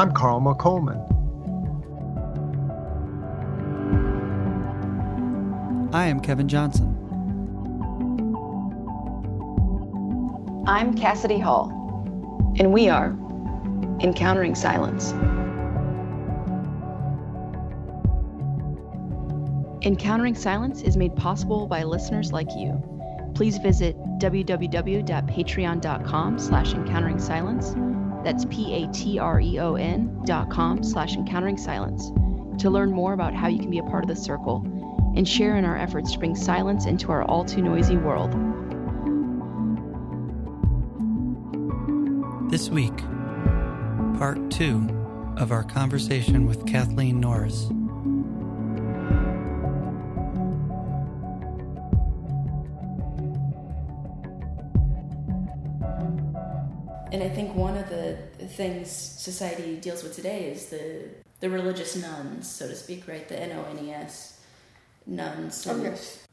I'm Carl McColman. I am Kevin Johnson. I'm Cassidy Hall, and we are Encountering Silence. Encountering Silence is made possible by listeners like you. Please visit www.patreon.com slash encountering silence. That's P-A-T-R-E-O-N dot com slash encountering silence to learn more about how you can be a part of the circle and share in our efforts to bring silence into our all too noisy world. This week, part two of our conversation with Kathleen Norris. Things society deals with today is the the religious nones, so to speak, right? The N O N E S nones. Oh, And yes.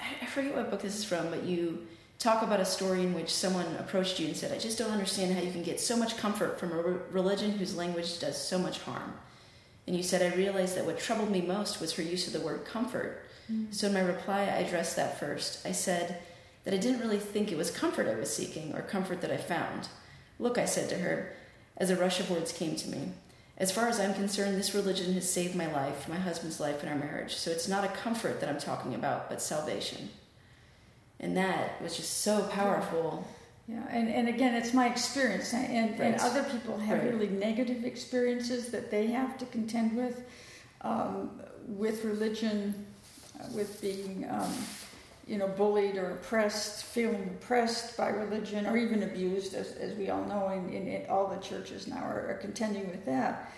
I I forget what book this is from, but you talk about a story in which someone approached you and said, "I just don't understand how you can get so much comfort from a re- religion whose language does so much harm." And you said, "I realized that what troubled me most was her use of the word comfort." Mm. So in my reply, I addressed that first. I said that I didn't really think it was comfort I was seeking or comfort that I found. Look, I said to her, as a rush of words came to me. As far as I'm concerned, this religion has saved my life, my husband's life, and our marriage. So it's not a comfort that I'm talking about, but salvation. And that was just so powerful. Yeah, and, and again, it's my experience, and, and, other people have Right. really negative experiences that they have to contend with, um, with religion, uh, with being, um, you know, bullied or oppressed, feeling oppressed by religion, or even abused, as, as we all know, in, in, in all the churches now are, are contending with that.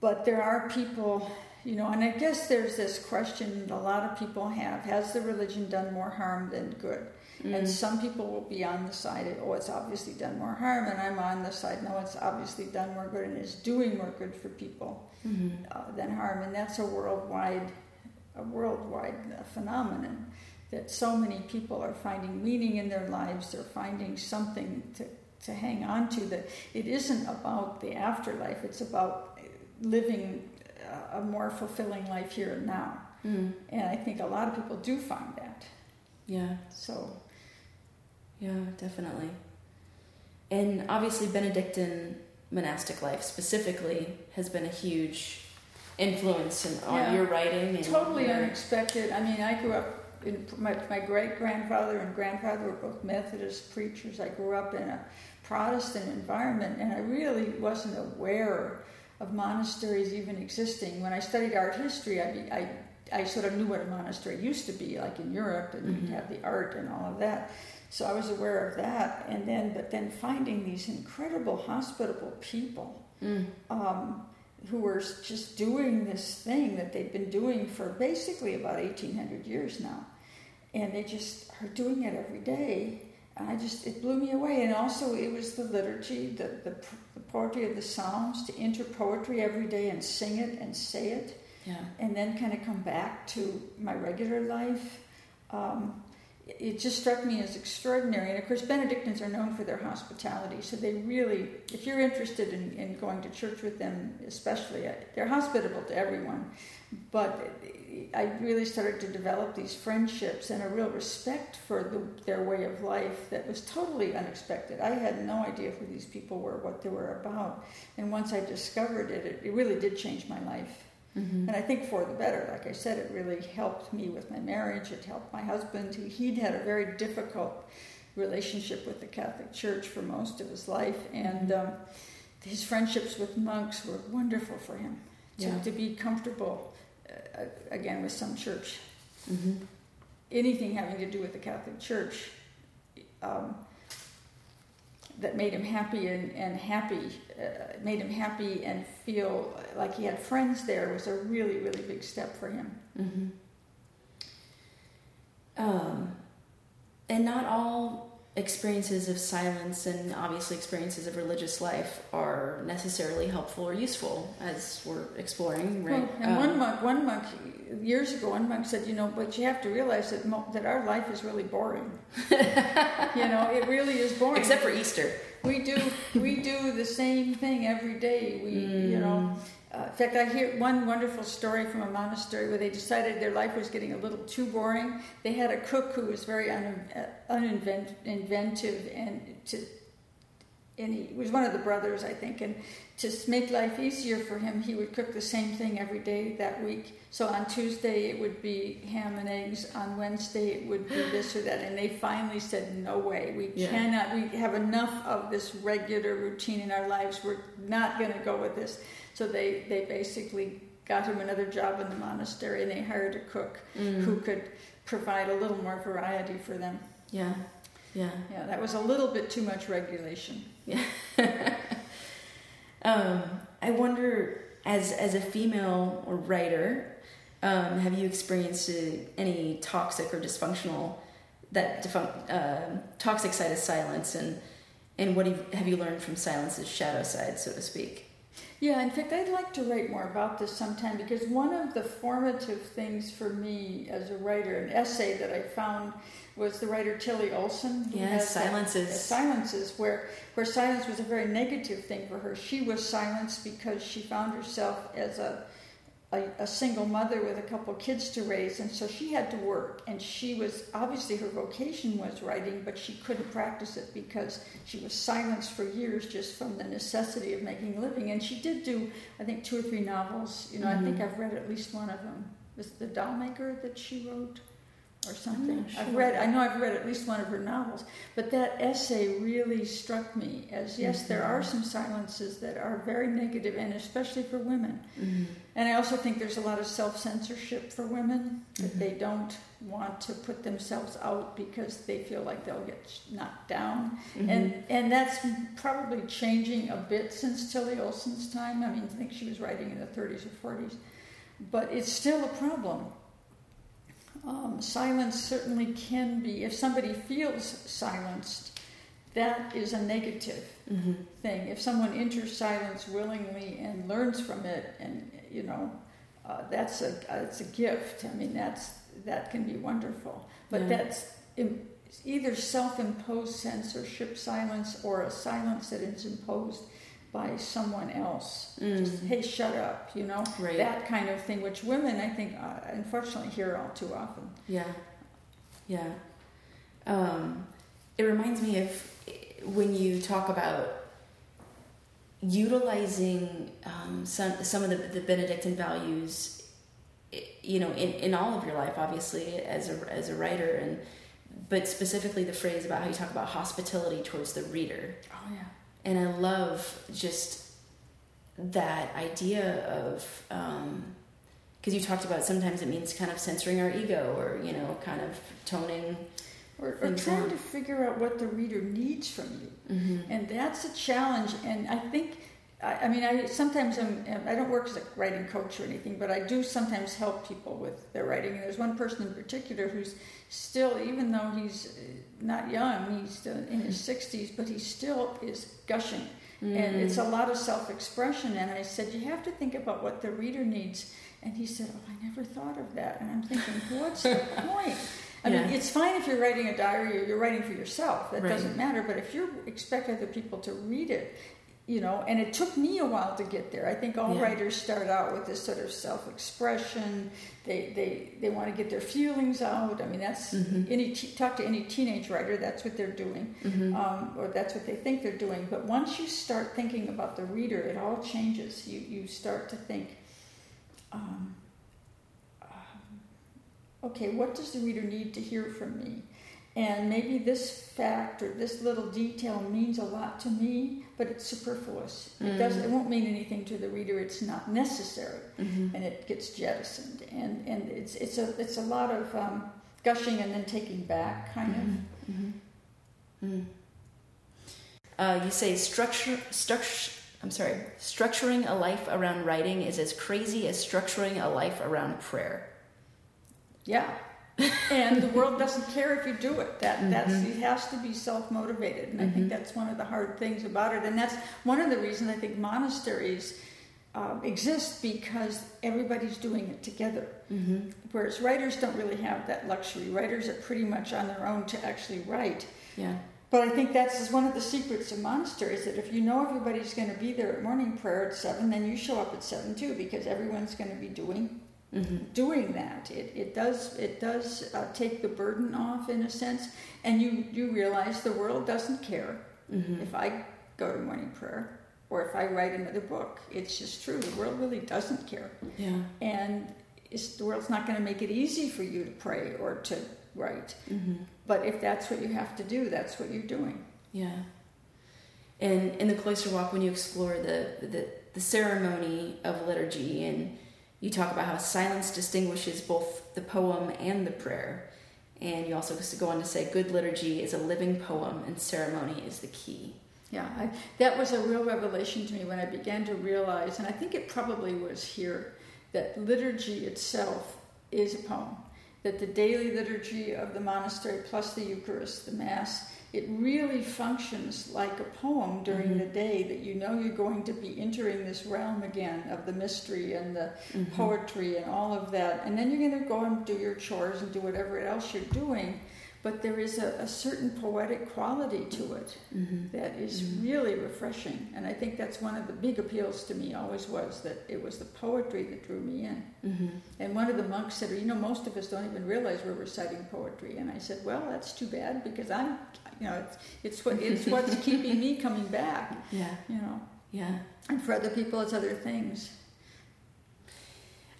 But there are people, you know, and I guess there's this question that a lot of people have has the religion done more harm than good? And some people will be on the side of, oh, it's obviously done more harm, and I'm on the side, no, it's obviously done more good and is doing more good for people uh, than harm. And that's a worldwide, a worldwide phenomenon that so many people are finding meaning in their lives, they're finding something to, to hang on to, that it isn't about the afterlife, it's about living a more fulfilling life here and now. Mm. And I think a lot of people do find that. Yeah, So, yeah, definitely. And obviously, Benedictine monastic life specifically has been a huge influence in, on Yeah. your writing. And totally your- unexpected. I mean, I grew up my, my great grandfather and grandfather were both Methodist preachers. I grew up in a Protestant environment, and I really wasn't aware of monasteries even existing. When I studied art history, I, be, I, I sort of knew what a monastery used to be, like in Europe, and Mm-hmm. you'd have the art and all of that. So I was aware of that, and then, but then finding these incredible hospitable people Mm. um, who were just doing this thing that they've been doing for basically about 1800 years now. And they just are doing it every day. And I just, it blew me away. And also, it was the liturgy, the, the, the poetry of the Psalms, to enter poetry every day and sing it and say it, Yeah. and then kind of come back to my regular life. Um, it just struck me as extraordinary. And of course, Benedictines are known for their hospitality. So they really, if you're interested in, in going to church with them, especially, uh, they're hospitable to everyone. But I really started to develop these friendships and a real respect for the, their way of life that was totally unexpected. I had no idea who these people were, what they were about. And once I discovered it, it, it really did change my life. Mm-hmm. And I think for the better. Like I said, it really helped me with my marriage. It helped my husband. He, he'd had a very difficult relationship with the Catholic Church for most of his life, and um, his friendships with monks were wonderful for him to, Yeah. to be comfortable uh, again with some church. Mm-hmm. Anything having to do with the Catholic Church um, that made him happy and, and happy, uh, made him happy and feel like he had friends there was a really, really big step for him. Mm-hmm. Um, and not all experiences of silence and obviously experiences of religious life are necessarily helpful or useful as we're exploring, right? Well, and Um, one monk, one monk, years ago, one monk said, you know, but you have to realize that mo- that our life is really boring. you know, it really is boring. except for Easter. We do we do the same thing every day. We you know. Uh, in fact, I hear one wonderful story from a monastery where they decided their life was getting a little too boring. They had a cook who was very un, uh, uninventive and to and he was one of the brothers, I think, and to make life easier for him, he would cook the same thing every day that week. So on Tuesday it would be ham and eggs. On Wednesday it would be this or that. And they finally said, "No way, we yeah. cannot. We have enough of this regular routine in our lives. We're not going to go with this." So they they basically got him another job in the monastery, and they hired a cook mm. who could provide a little more variety for them. Yeah. Yeah. Yeah, that was a little bit too much regulation. Um, I wonder, as as a female writer, um, have you experienced uh, any toxic or dysfunctional that defun- uh, toxic side of silence, and and what have you learned from silence's shadow side, so to speak? Yeah, in fact, I'd like to write more about this sometime because one of the formative things for me as a writer, an essay that I found was the writer Tillie Olsen. Yes, silences. silences, where where silence was a very negative thing for her. She was silenced because she found herself as a a, a, single mother with a couple kids to raise, and so she had to work. And she was obviously her vocation was writing, but she couldn't practice it because she was silenced for years just from the necessity of making a living. And she did do, I think, two or three novels. You know, mm-hmm. I think mm-hmm. I've read at least one of them. Was the Dollmaker that she wrote? or something. Sure. I've read, I know I've read at least one of her novels, but that essay really struck me as yes, mm-hmm. there are some silences that are very negative, and especially for women. Mm-hmm. And I also think there's a lot of self censorship for women that mm-hmm. they don't want to put themselves out because they feel like they'll get knocked down, mm-hmm. and and that's probably changing a bit since Tillie Olsen's time. I mean, I think she was writing in the 30s or 40s, but it's still a problem um, silence certainly can be, if somebody feels silenced, that is a negative mm-hmm. thing. If someone enters silence willingly and learns from it, and you know, uh, that's a it's a gift. I mean, that's that can be wonderful. But yeah. that's either self-imposed censorship silence or a silence that is imposed by someone else. Mm. Just, hey, shut up, you know? Right. That kind of thing, which women, I think, uh, unfortunately, hear all too often. Yeah. Yeah. Um, it reminds me of when you talk about utilizing um, some, some of the, the Benedictine values, you know, in, in all of your life, obviously, as a, as a writer, and but specifically the phrase about how you talk about hospitality towards the reader. Oh, yeah and I love just that idea of because um, you talked about sometimes it means kind of censoring our ego or you know kind of toning or, or trying on. to figure out what the reader needs from you mm-hmm. and that's a challenge and i think I, I mean i sometimes I'm, i don't work as a writing coach or anything but i do sometimes help people with their writing and there's one person in particular who's still even though he's not young, he's in his 60s, but he still is gushing. Mm. And it's a mm. lot of self expression. And I said, You have to think about what the reader needs. And he said, Oh, I never thought of that. And I'm thinking, What's the point? I yeah. mean, it's fine if you're writing a diary or you're writing for yourself. That right. doesn't matter. But if you expect other people to read it, you know, and it took me a while to get there. I think all yeah. writers start out with this sort of self-expression. They they they want to get their feelings out. I mean, that's mm-hmm. any talk to any teenage writer. That's what they're doing, mm-hmm. um, or that's what they think they're doing. But once you start thinking about the reader, it all changes. You you start to think. Um, um okay, what does the reader need to hear from me? And maybe this fact or this little detail means a lot to me, but it's superfluous. Mm. It doesn't. It won't mean anything to the reader. It's not necessary, mm-hmm. and it gets jettisoned. And and it's it's a it's a lot of um, gushing and then taking back, kind mm-hmm. of. Mm-hmm. Mm. Uh, you say structure structure. I'm sorry. Structuring a life around writing is as crazy as structuring a life around prayer. Yeah, and the world doesn't care if you do it. That mm-hmm. that's it has to be self motivated, and mm-hmm. I think mm-hmm. that's one of the hard things about it. And that's one of the reasons I think monasteries uh, exist because everybody's doing it together. Mm-hmm. Whereas writers don't really have that luxury. Writers are pretty much on their own to actually write. Yeah. But I think that's one of the secrets of monasteries that if you know everybody's going to be there at morning prayer at seven, then you show up at seven too, because everyone's going to be doing mm-hmm. doing that. It, it does it does uh, take the burden off in a sense, and you you realize the world doesn't care mm-hmm. if I go to morning prayer or if I write another book. It's just true. The world really doesn't care. Yeah. And the world's not going to make it easy for you to pray or to write. Mm-hmm. But if that's what you have to do, that's what you're doing. Yeah. And in the cloister walk, when you explore the, the, the ceremony of liturgy and you talk about how silence distinguishes both the poem and the prayer. And you also go on to say good liturgy is a living poem and ceremony is the key. Yeah, I, that was a real revelation to me when I began to realize, and I think it probably was here, that liturgy itself is a poem. That the daily liturgy of the monastery plus the Eucharist, the Mass, it really functions like a poem during mm-hmm. the day that you know you're going to be entering this realm again of the mystery and the mm-hmm. poetry and all of that. And then you're going to go and do your chores and do whatever else you're doing but there is a, a certain poetic quality to it mm-hmm. that is mm-hmm. really refreshing. And I think that's one of the big appeals to me always was that it was the poetry that drew me in. Mm-hmm. And one of the monks said, You know, most of us don't even realize we're reciting poetry. And I said, Well, that's too bad because I'm, you know, it's, it's, what, it's what's keeping me coming back. Yeah. You know? Yeah. And for other people, it's other things.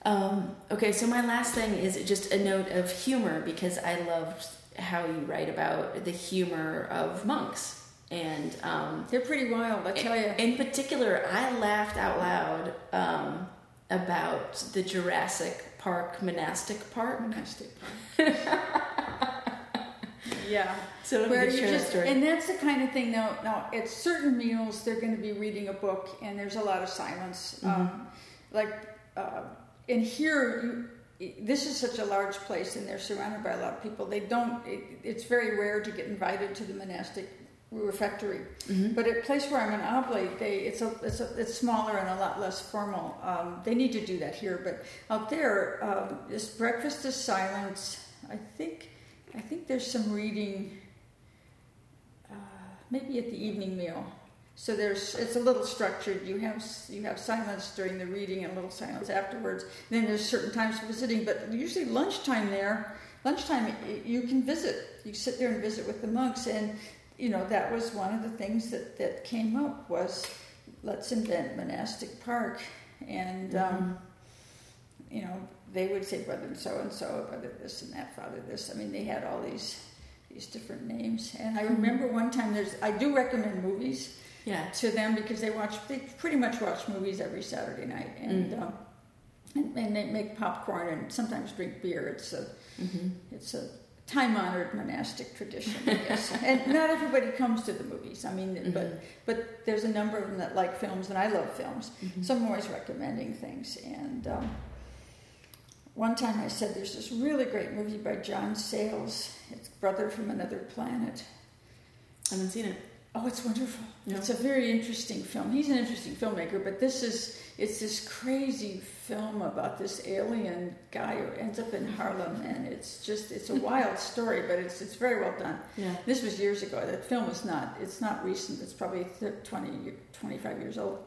Um, okay, so my last thing is just a note of humor because I loved how you write about the humor of monks. And um, they're pretty wild, I tell you. In particular, I laughed out loud um, about the Jurassic Park monastic park. Monastic park. yeah. So where you just, and that's the kind of thing. Now, now at certain meals, they're going to be reading a book, and there's a lot of silence. Mm-hmm. Um, like, uh, and here you this is such a large place and they're surrounded by a lot of people. They don't, it, it's very rare to get invited to the monastic refectory. Mm-hmm. But at a place where I'm an oblate, they, it's, a, it's, a, it's smaller and a lot less formal. Um, they need to do that here. But out there, um, this breakfast is silence. I think, I think there's some reading, uh, maybe at the evening meal. So there's it's a little structured. You have you have silence during the reading and a little silence afterwards. And then there's certain times for visiting, but usually lunchtime there. Lunchtime you can visit. You sit there and visit with the monks, and you know that was one of the things that that came up was let's invent monastic park, and um, mm-hmm. um, you know they would say brother so and so, brother this and that, father this. I mean they had all these these different names. And I remember one time there's I do recommend movies yeah. to them because they watch they pretty much watch movies every Saturday night and mm. um, and, and, they make popcorn and sometimes drink beer. It's a mm-hmm. it's a time honored monastic tradition, I guess. and not everybody comes to the movies. I mean, mm-hmm. but but there's a number of them that like films, and I love films. Mm-hmm. So I'm always recommending things. And um, one time I said, "There's this really great movie by John Sayles. It's Brother from Another Planet." I haven't seen it. Oh, it's wonderful. It's a very interesting film. He's an interesting filmmaker, but this is it's this crazy film about this alien guy who ends up in Harlem, and it's just it's a wild story, but it's it's very well done. Yeah. This was years ago. That film is not it's not recent. It's probably 20, 25 years old.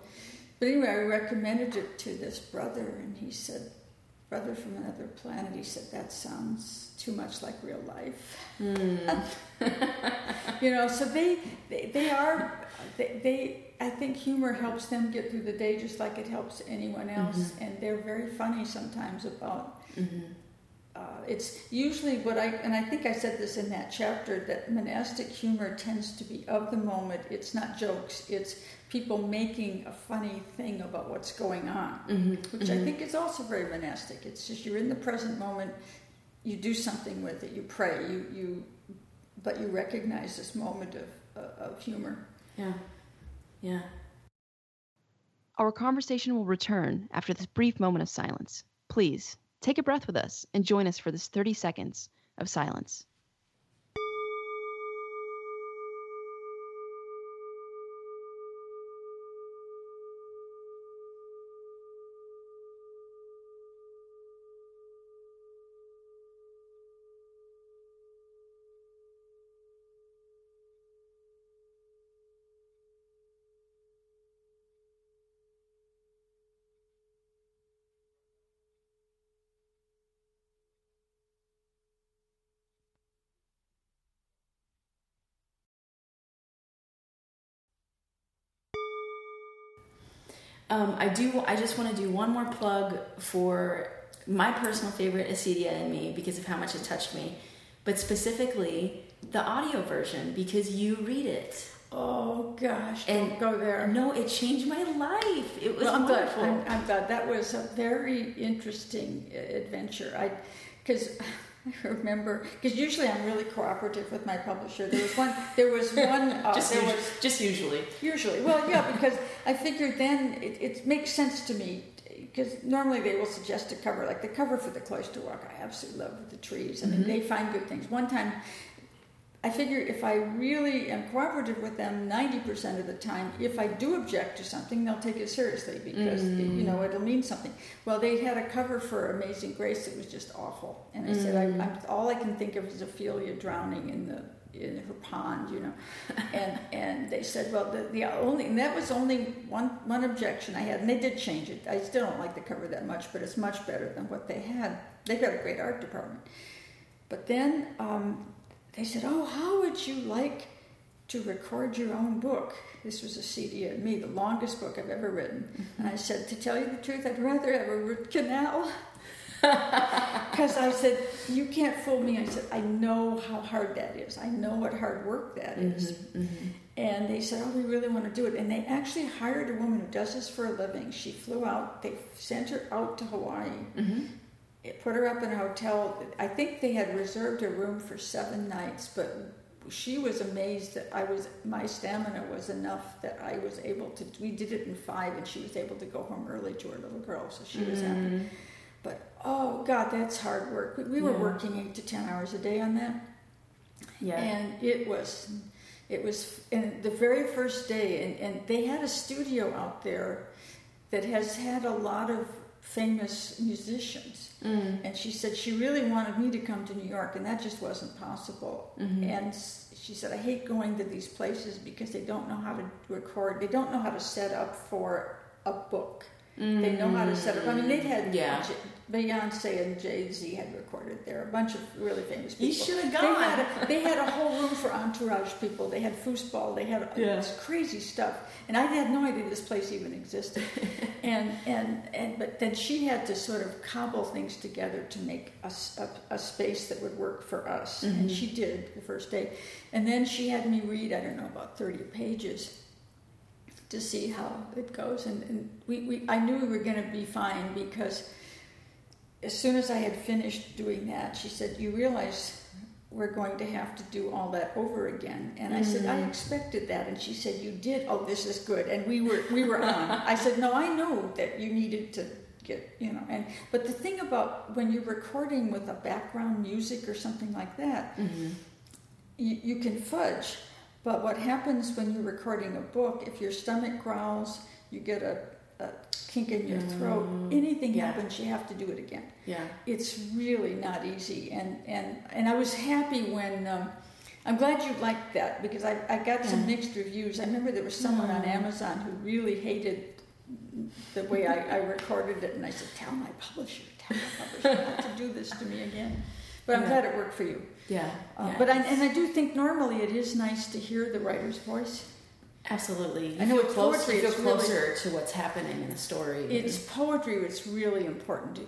But anyway, I recommended it to this brother, and he said, "Brother from another planet." He said, "That sounds too much like real life." Mm. you know, so they, they, they are, they, they, I think humor helps them get through the day just like it helps anyone else. Mm-hmm. And they're very funny sometimes about, mm-hmm. Uh, it's usually what I, and I think I said this in that chapter, that monastic humor tends to be of the moment. It's not jokes, it's people making a funny thing about what's going on, mm-hmm. which I mm-hmm. think is also very monastic. It's just you're in the present moment, you do something with it, you pray, you, you but you recognize this moment of, uh, of humor. Yeah. Yeah. Our conversation will return after this brief moment of silence. Please take a breath with us and join us for this 30 seconds of silence. Um, I do. I just want to do one more plug for my personal favorite, Acedia and Me, because of how much it touched me, but specifically the audio version because you read it. Oh gosh, And go there. No, it changed my life. It was Well, I'm glad. I'm, I'm glad. That was a very interesting uh, adventure. I, because I remember, because usually I'm really cooperative with my publisher. There was one. There was one. Uh, just, there usually, was just usually. usually. Well, yeah, because I figured then it, it makes sense to me. Because normally they will suggest a cover, like the cover for the Cloister Walk. I absolutely love the trees. I mean, Mhm. they find good things. One time, I figure if I really am cooperative with them 90% of the time, if I do object to something, they'll take it seriously because, Mm. you know, it'll mean something. Well, they had a cover for Amazing Grace that was just awful. And I said, Mm. I, I'm, all I can think of is Ophelia drowning in the in her pond, you know. and and they said, well, the, the only, and that was only one, one objection I had. And they did change it. I still don't like the cover that much, but it's much better than what they had. They've got a great art department. But then um, they said, "Oh, how would you like to record your own book?" This was a CD of me, the longest book I've ever written. And I said, "To tell you the truth, I'd rather have a root canal." Because I said, "You can't fool me." I said, "I know how hard that is. I know what hard work that is." Mhm, mhm. And they said, "Oh, we really want to do it." And they actually hired a woman who does this for a living. She flew out. They sent her out to Hawaii Mhm. It put her up in a hotel. I think they had reserved a room for seven nights, but she was amazed that I was my stamina was enough that I was able to. We did it in five, and she was able to go home early to her little girl, so she was happy. Mhm. But oh God, that's hard work. We, we were Yeah. working eight to ten hours a day on that, Yeah. and it was. It was and the very first day, and, and they had a studio out there that has had a lot of famous musicians. Mm. And she said she really wanted me to come to New York, and that just wasn't possible. Mhm. And she said, I hate going to these places because they don't know how to record, they don't know how to set up for a book. They know how to set up. I mean, they'd had Yeah. Beyonce and Jay Z had recorded there, a bunch of really famous people. You should have They gone. had, a, they had a whole room for entourage people. They had foosball. They had Yeah. this crazy stuff, and I had no idea this place even existed. and and and but then she had to sort of cobble things together to make a space that would work for us, Mhm. and she did the first day. And then she had me read I don't know about thirty pages to see how it goes, and, and we, we I knew we were going to be fine because as soon as I had finished doing that, she said, "You realize." We're going to have to do all that over again, and I said, "I Mhm. expected that." And she said, "You did. Oh, this is good." And we were we were on. I said, "No, I know that you needed to get you know." And but the thing about when you're recording with a background music or something like that, Mhm. you, you can fudge. But what happens when you're recording a book? If your stomach growls, you get a, a kink in your throat. Mm, Anything yeah. happens, you have to do it again Yeah. it's really not easy and and and i was happy when um, i'm glad you liked that because i, I got some Yeah. mixed reviews i remember there was someone on Mm. amazon who really hated the way I, I recorded it and i said tell my publisher tell my publisher not to do this to me again but i'm Yeah. glad it worked for you Yeah. uh, yeah. but I, and i do think normally it is nice to hear the writer's voice Absolutely. You I know with poetry, you feel it's really- closer to what's happening in the story. It's poetry. It's really important.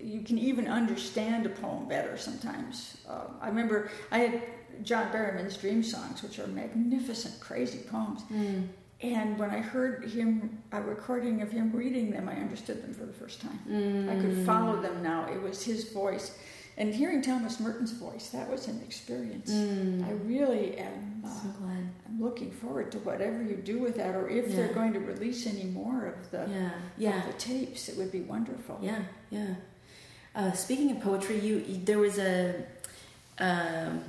You can even understand a poem better sometimes. Uh, I remember I had John Berryman's Dream Songs, which are magnificent, crazy poems. Mm. And when I heard him, a recording of him reading them, I understood them for the first time. I could Mm. follow them now. It was his voice. And hearing Thomas Merton's voice, that was an experience. Mm. I really am. Uh, so glad. I'm looking forward to whatever you do with that, or if Yeah. they're going to release any more of the Yeah. of Yeah. the tapes. It would be wonderful. Yeah. Yeah. Uh, speaking of poetry, you, you there was a um,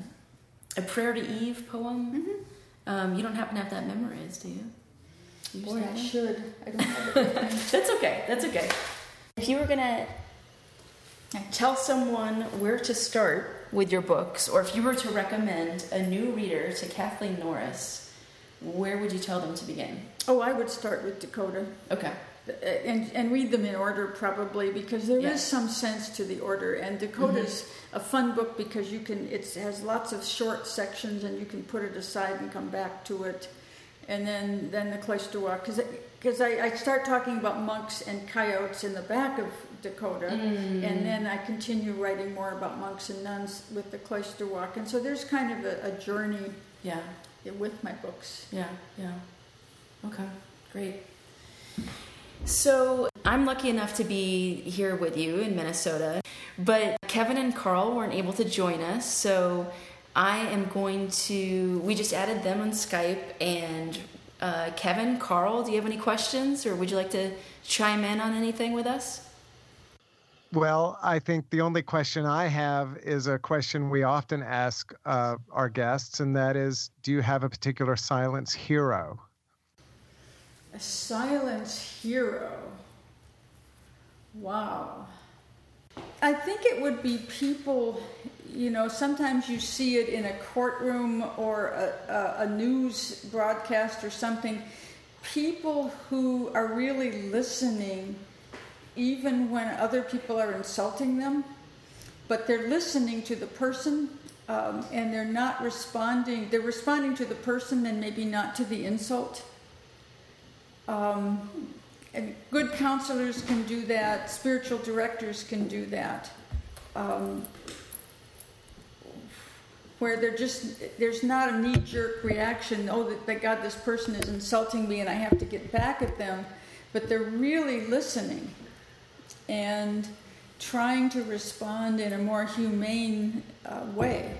a prayer to Eve poem. Mhm. Um, you don't happen to have that memorized, do you? You Boy, I should. I don't have it. That's okay. That's okay. If you were gonna tell someone where to start with your books, or if you were to recommend a new reader to Kathleen Norris, where would you tell them to begin? oh, I would start with Dakota Okay. Uh, and, and read them in order probably because there is Yeah. some sense to the order. And Dakota's a fun book because you can it has lots of short sections and you can put it aside and come back to it. and then then the cloister walk because because I, I start talking about monks and coyotes in the back of Dakota, Mm. and then I continue writing more about monks and nuns with the cloister walk, and so there's kind of a, a journey Yeah. with my books. Yeah, yeah. Okay, great. So I'm lucky enough to be here with you in Minnesota, but Kevin and Carl weren't able to join us, so I am going to. We just added them on Skype, and uh, Kevin, Carl, do you have any questions, or would you like to chime in on anything with us? Well, I think the only question I have is a question we often ask uh, our guests, and that is Do you have a particular silence hero? A silence hero. Wow. I think it would be people, you know, sometimes you see it in a courtroom or a, a, a news broadcast or something. People who are really listening, even when other people are insulting them, but they're listening to the person um, and they're not responding. They're responding to the person and maybe not to the insult. Um, and good counselors can do that. Spiritual directors can do that. Um, where they're just there's not a knee-jerk reaction. Oh, that, that God, this person is insulting me, and I have to get back at them. But they're really listening and trying to respond in a more humane uh, way.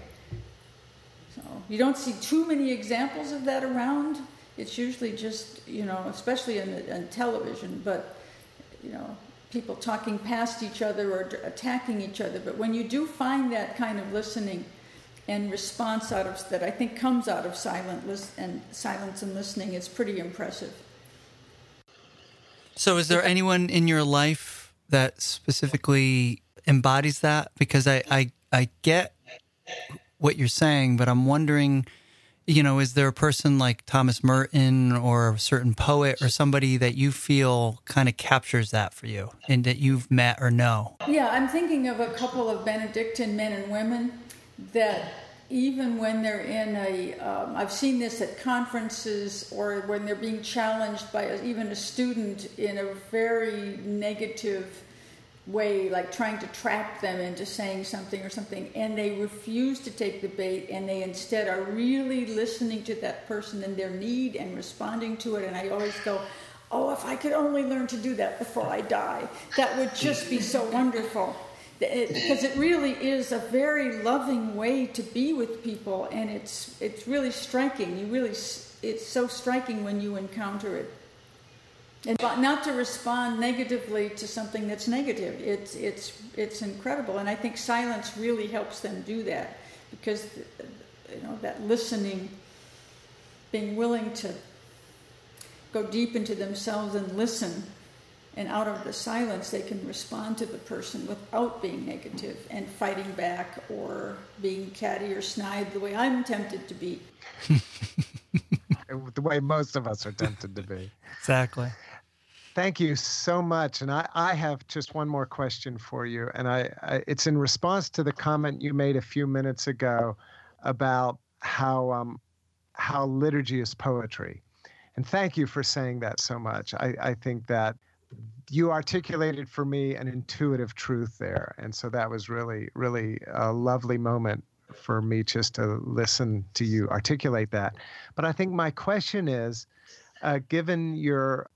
So you don't see too many examples of that around. It's usually just, you know, especially in, in television, but, you know, people talking past each other or attacking each other. But when you do find that kind of listening and response out of that, I think comes out of silent lis- and silence and listening, it's pretty impressive. So, is there anyone in your life that specifically embodies that? Because I, I, I get what you're saying, but I'm wondering, you know, is there a person like Thomas Merton or a certain poet or somebody that you feel kind of captures that for you and that you've met or know? Yeah, I'm thinking of a couple of Benedictine men and women that even when they're in a, um, I've seen this at conferences or when they're being challenged by a, even a student in a very negative way, like trying to trap them into saying something or something, and they refuse to take the bait and they instead are really listening to that person and their need and responding to it. And I always go, Oh, if I could only learn to do that before I die, that would just be so wonderful. It, because it really is a very loving way to be with people, and it's it's really striking. You really, it's so striking when you encounter it, and but not to respond negatively to something that's negative. It's it's it's incredible, and I think silence really helps them do that because you know that listening, being willing to go deep into themselves and listen and out of the silence they can respond to the person without being negative and fighting back or being catty or snide the way i'm tempted to be The way most of us are tempted to be. Exactly. Thank you so much. And I, I have just one more question for you. And I, I it's in response to the comment you made a few minutes ago about how um, how liturgy is poetry. And thank you for saying that so much. I, I think that you articulated for me an intuitive truth there. And so that was really, really a lovely moment for me just to listen to you articulate that. But I think my question is uh, given your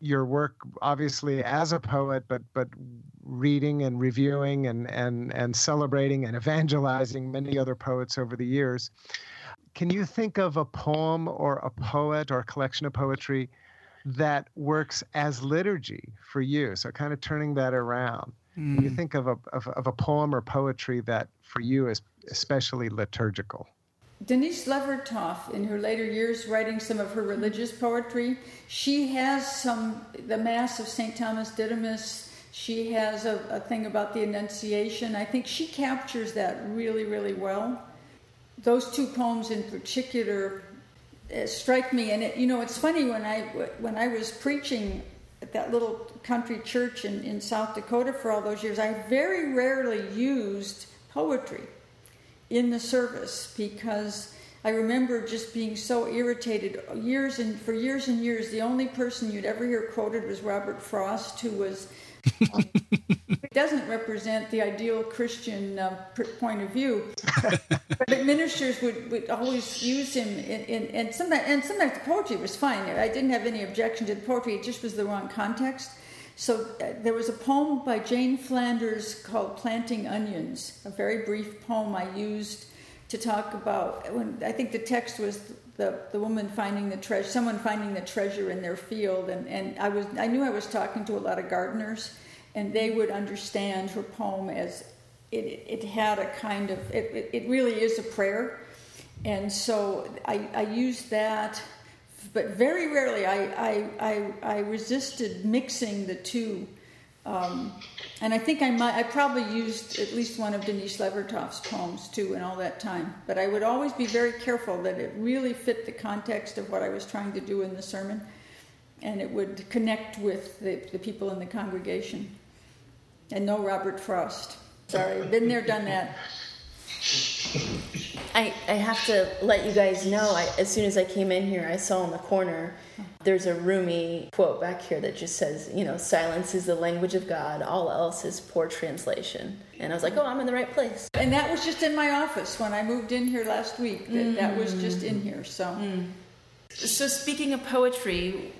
your work obviously as a poet but but reading and reviewing and and and celebrating and evangelizing many other poets over the years can you think of a poem or a poet or a collection of poetry that works as liturgy for you so kind of turning that around Can you Mm. think of a of, of a poem or poetry that for you is especially liturgical Denise Levertov, in her later years, writing some of her religious poetry, she has some, the Mass of St. Thomas Didymus, she has a, a thing about the Annunciation. I think she captures that really, really well. Those two poems in particular strike me. And, it, you know, it's funny, when I, when I was preaching at that little country church in, in South Dakota for all those years, I very rarely used poetry in the service because I remember just being so irritated years and for years and years. The only person you'd ever hear quoted was Robert Frost, who was um, doesn't represent the ideal Christian uh, point of view. but ministers would, would always use him, in, in, and sometimes and sometimes the poetry was fine. I didn't have any objection to the poetry; it just was the wrong context. So uh, there was a poem by Jane Flanders called "Planting Onions," a very brief poem I used to talk about when I think the text was the, the woman finding the treasure, someone finding the treasure in their field, and, and I was I knew I was talking to a lot of gardeners, and they would understand her poem as it, it had a kind of it, it really is a prayer, and so I, I used that, but very rarely I, I, I, I resisted mixing the two um, and I think I might, I probably used at least one of Denise Levertov's poems too in all that time. But I would always be very careful that it really fit the context of what I was trying to do in the sermon and it would connect with the, the people in the congregation. And no Robert Frost. Sorry, been there, done that. I, I have to let you guys know, I, as soon as I came in here, I saw in the corner there's a Rumi quote back here that just says, you know, silence is the language of God, all else is poor translation. And I was like, oh, I'm in the right place. And that was just in my office when I moved in here last week. That, mm. that was just in here. So, mm. so speaking of poetry,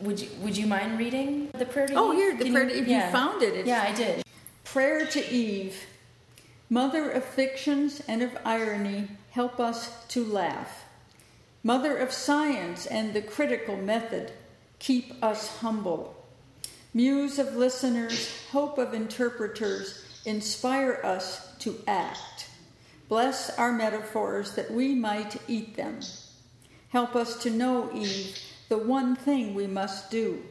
would you would you mind reading the prayer to oh, Eve? here, the prayer. You, if yeah. you found it, yeah, I did. Prayer to Eve, Mother of fictions and of irony, help us to laugh Mother of science and the critical method, keep us humble. Muse of listeners, hope of interpreters, inspire us to act. Bless our metaphors that we might eat them. Help us to know, Eve, the one thing we must do.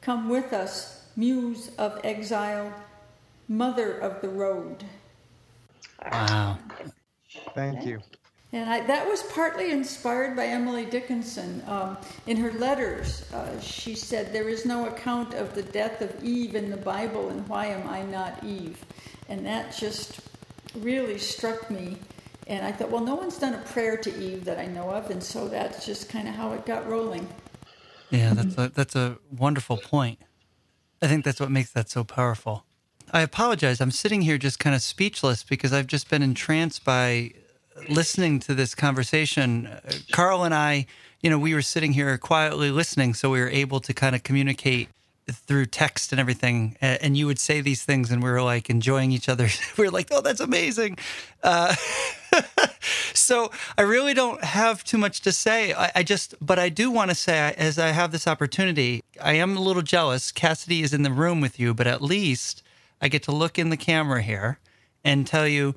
Come with us, Muse of exile, Mother of the road. Wow. Thank you. And I, that was partly inspired by Emily Dickinson. Um, in her letters, uh, she said, There is no account of the death of Eve in the Bible, and why am I not Eve? And that just really struck me. And I thought, well, no one's done a prayer to Eve that I know of, and so that's just kind of how it got rolling. Yeah, that's a, that's a wonderful point. I think that's what makes that so powerful. I apologize. I'm sitting here just kind of speechless because I've just been entranced by listening to this conversation, Carl and I, you know, we were sitting here quietly listening, so we were able to kind of communicate through text and everything. And you would say these things, and we were like enjoying each other. we were like, "Oh, that's amazing." Uh, so I really don't have too much to say. I, I just, but I do want to say, as I have this opportunity, I am a little jealous. Cassidy is in the room with you, but at least I get to look in the camera here and tell you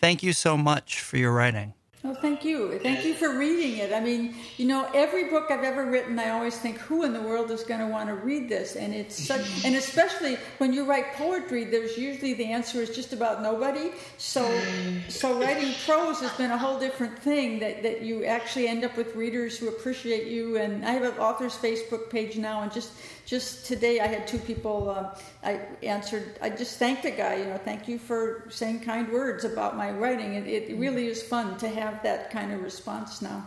Thank you so much for your writing. Oh, thank you. Thank you for reading it. I mean, you know, every book I've ever written, I always think, who in the world is going to want to read this? And it's such, and especially when you write poetry, there's usually the answer is just about nobody. So, so writing prose has been a whole different thing that, that you actually end up with readers who appreciate you. And I have an author's Facebook page now, and just just today I had two people. Uh, I answered. I just thanked a guy. You know, thank you for saying kind words about my writing. It, it really is fun to have that kind of response now.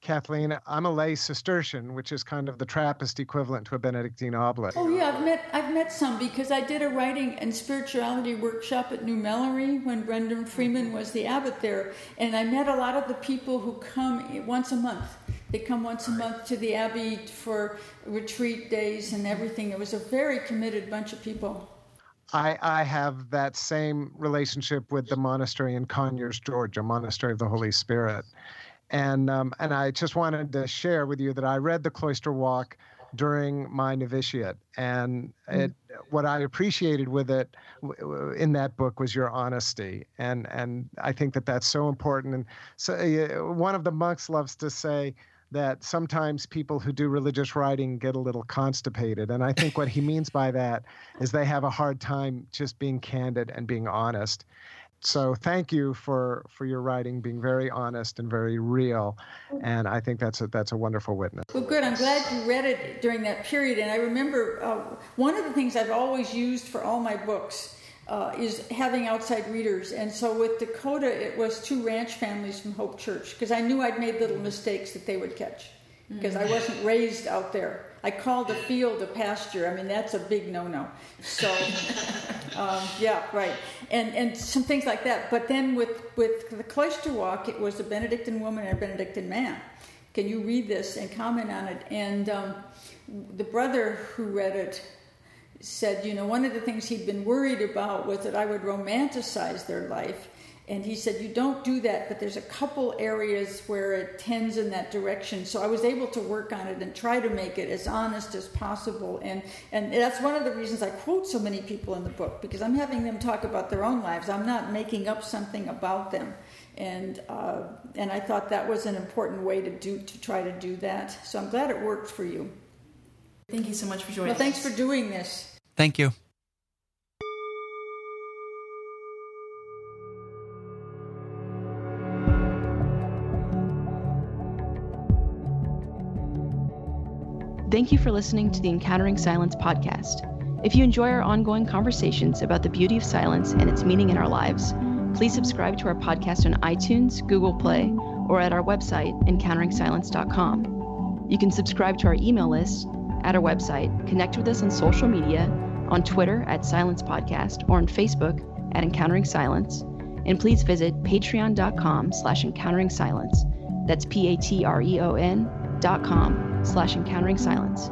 Kathleen, I'm a lay Cistercian, which is kind of the Trappist equivalent to a Benedictine oblate. Oh yeah, I've met I've met some because I did a writing and spirituality workshop at New Melleray when Brendan Freeman was the abbot there, and I met a lot of the people who come once a month. They come once a month to the abbey for retreat days and everything. It was a very committed bunch of people. I, I have that same relationship with the monastery in Conyers, Georgia, Monastery of the Holy Spirit and um, and I just wanted to share with you that I read the Cloister Walk during my novitiate, and mm. it, what I appreciated with it in that book was your honesty, and and I think that that's so important. And so uh, one of the monks loves to say that sometimes people who do religious writing get a little constipated. And I think what he means by that is they have a hard time just being candid and being honest. So thank you for for your writing being very honest and very real. And i think that's a that's a wonderful witness. Well good. I'm glad you read it during that period. And i remember uh, one of the things i've always used for all my books uh, is having outside readers. And so with Dakota, it was two ranch families from Hope Church because I knew I'd made little mistakes that they would catch because I wasn't raised out there. I called a field a pasture. I mean, that's a big no-no. So, um, yeah, right, and and some things like that. But then with with the cloister walk, it was a Benedictine woman and a Benedictine man. Can you read this and comment on it? And um, the brother who read it said, you know, one of the things he'd been worried about was that I would romanticize their life. And he said, You don't do that, but there's a couple areas where it tends in that direction. So I was able to work on it and try to make it as honest as possible. And, and that's one of the reasons I quote so many people in the book, because I'm having them talk about their own lives. I'm not making up something about them. And, uh, and I thought that was an important way to, do, to try to do that. So I'm glad it worked for you. Thank you so much for joining Well, thanks for doing this. Thank you. Thank you for listening to the Encountering Silence podcast. If you enjoy our ongoing conversations about the beauty of silence and its meaning in our lives, please subscribe to our podcast on iTunes, Google Play, or at our website, encounteringsilence.com. You can subscribe to our email list at our website, connect with us on social media, on Twitter at Silence Podcast, or on Facebook at Encountering Silence, and please visit patreon.com slash encountering silence. That's P-A-T-R-E-O-N dot com slash encountering silence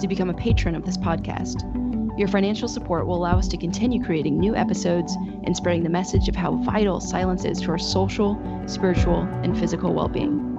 to become a patron of this podcast. Your financial support will allow us to continue creating new episodes and spreading the message of how vital silence is to our social, spiritual, and physical well being.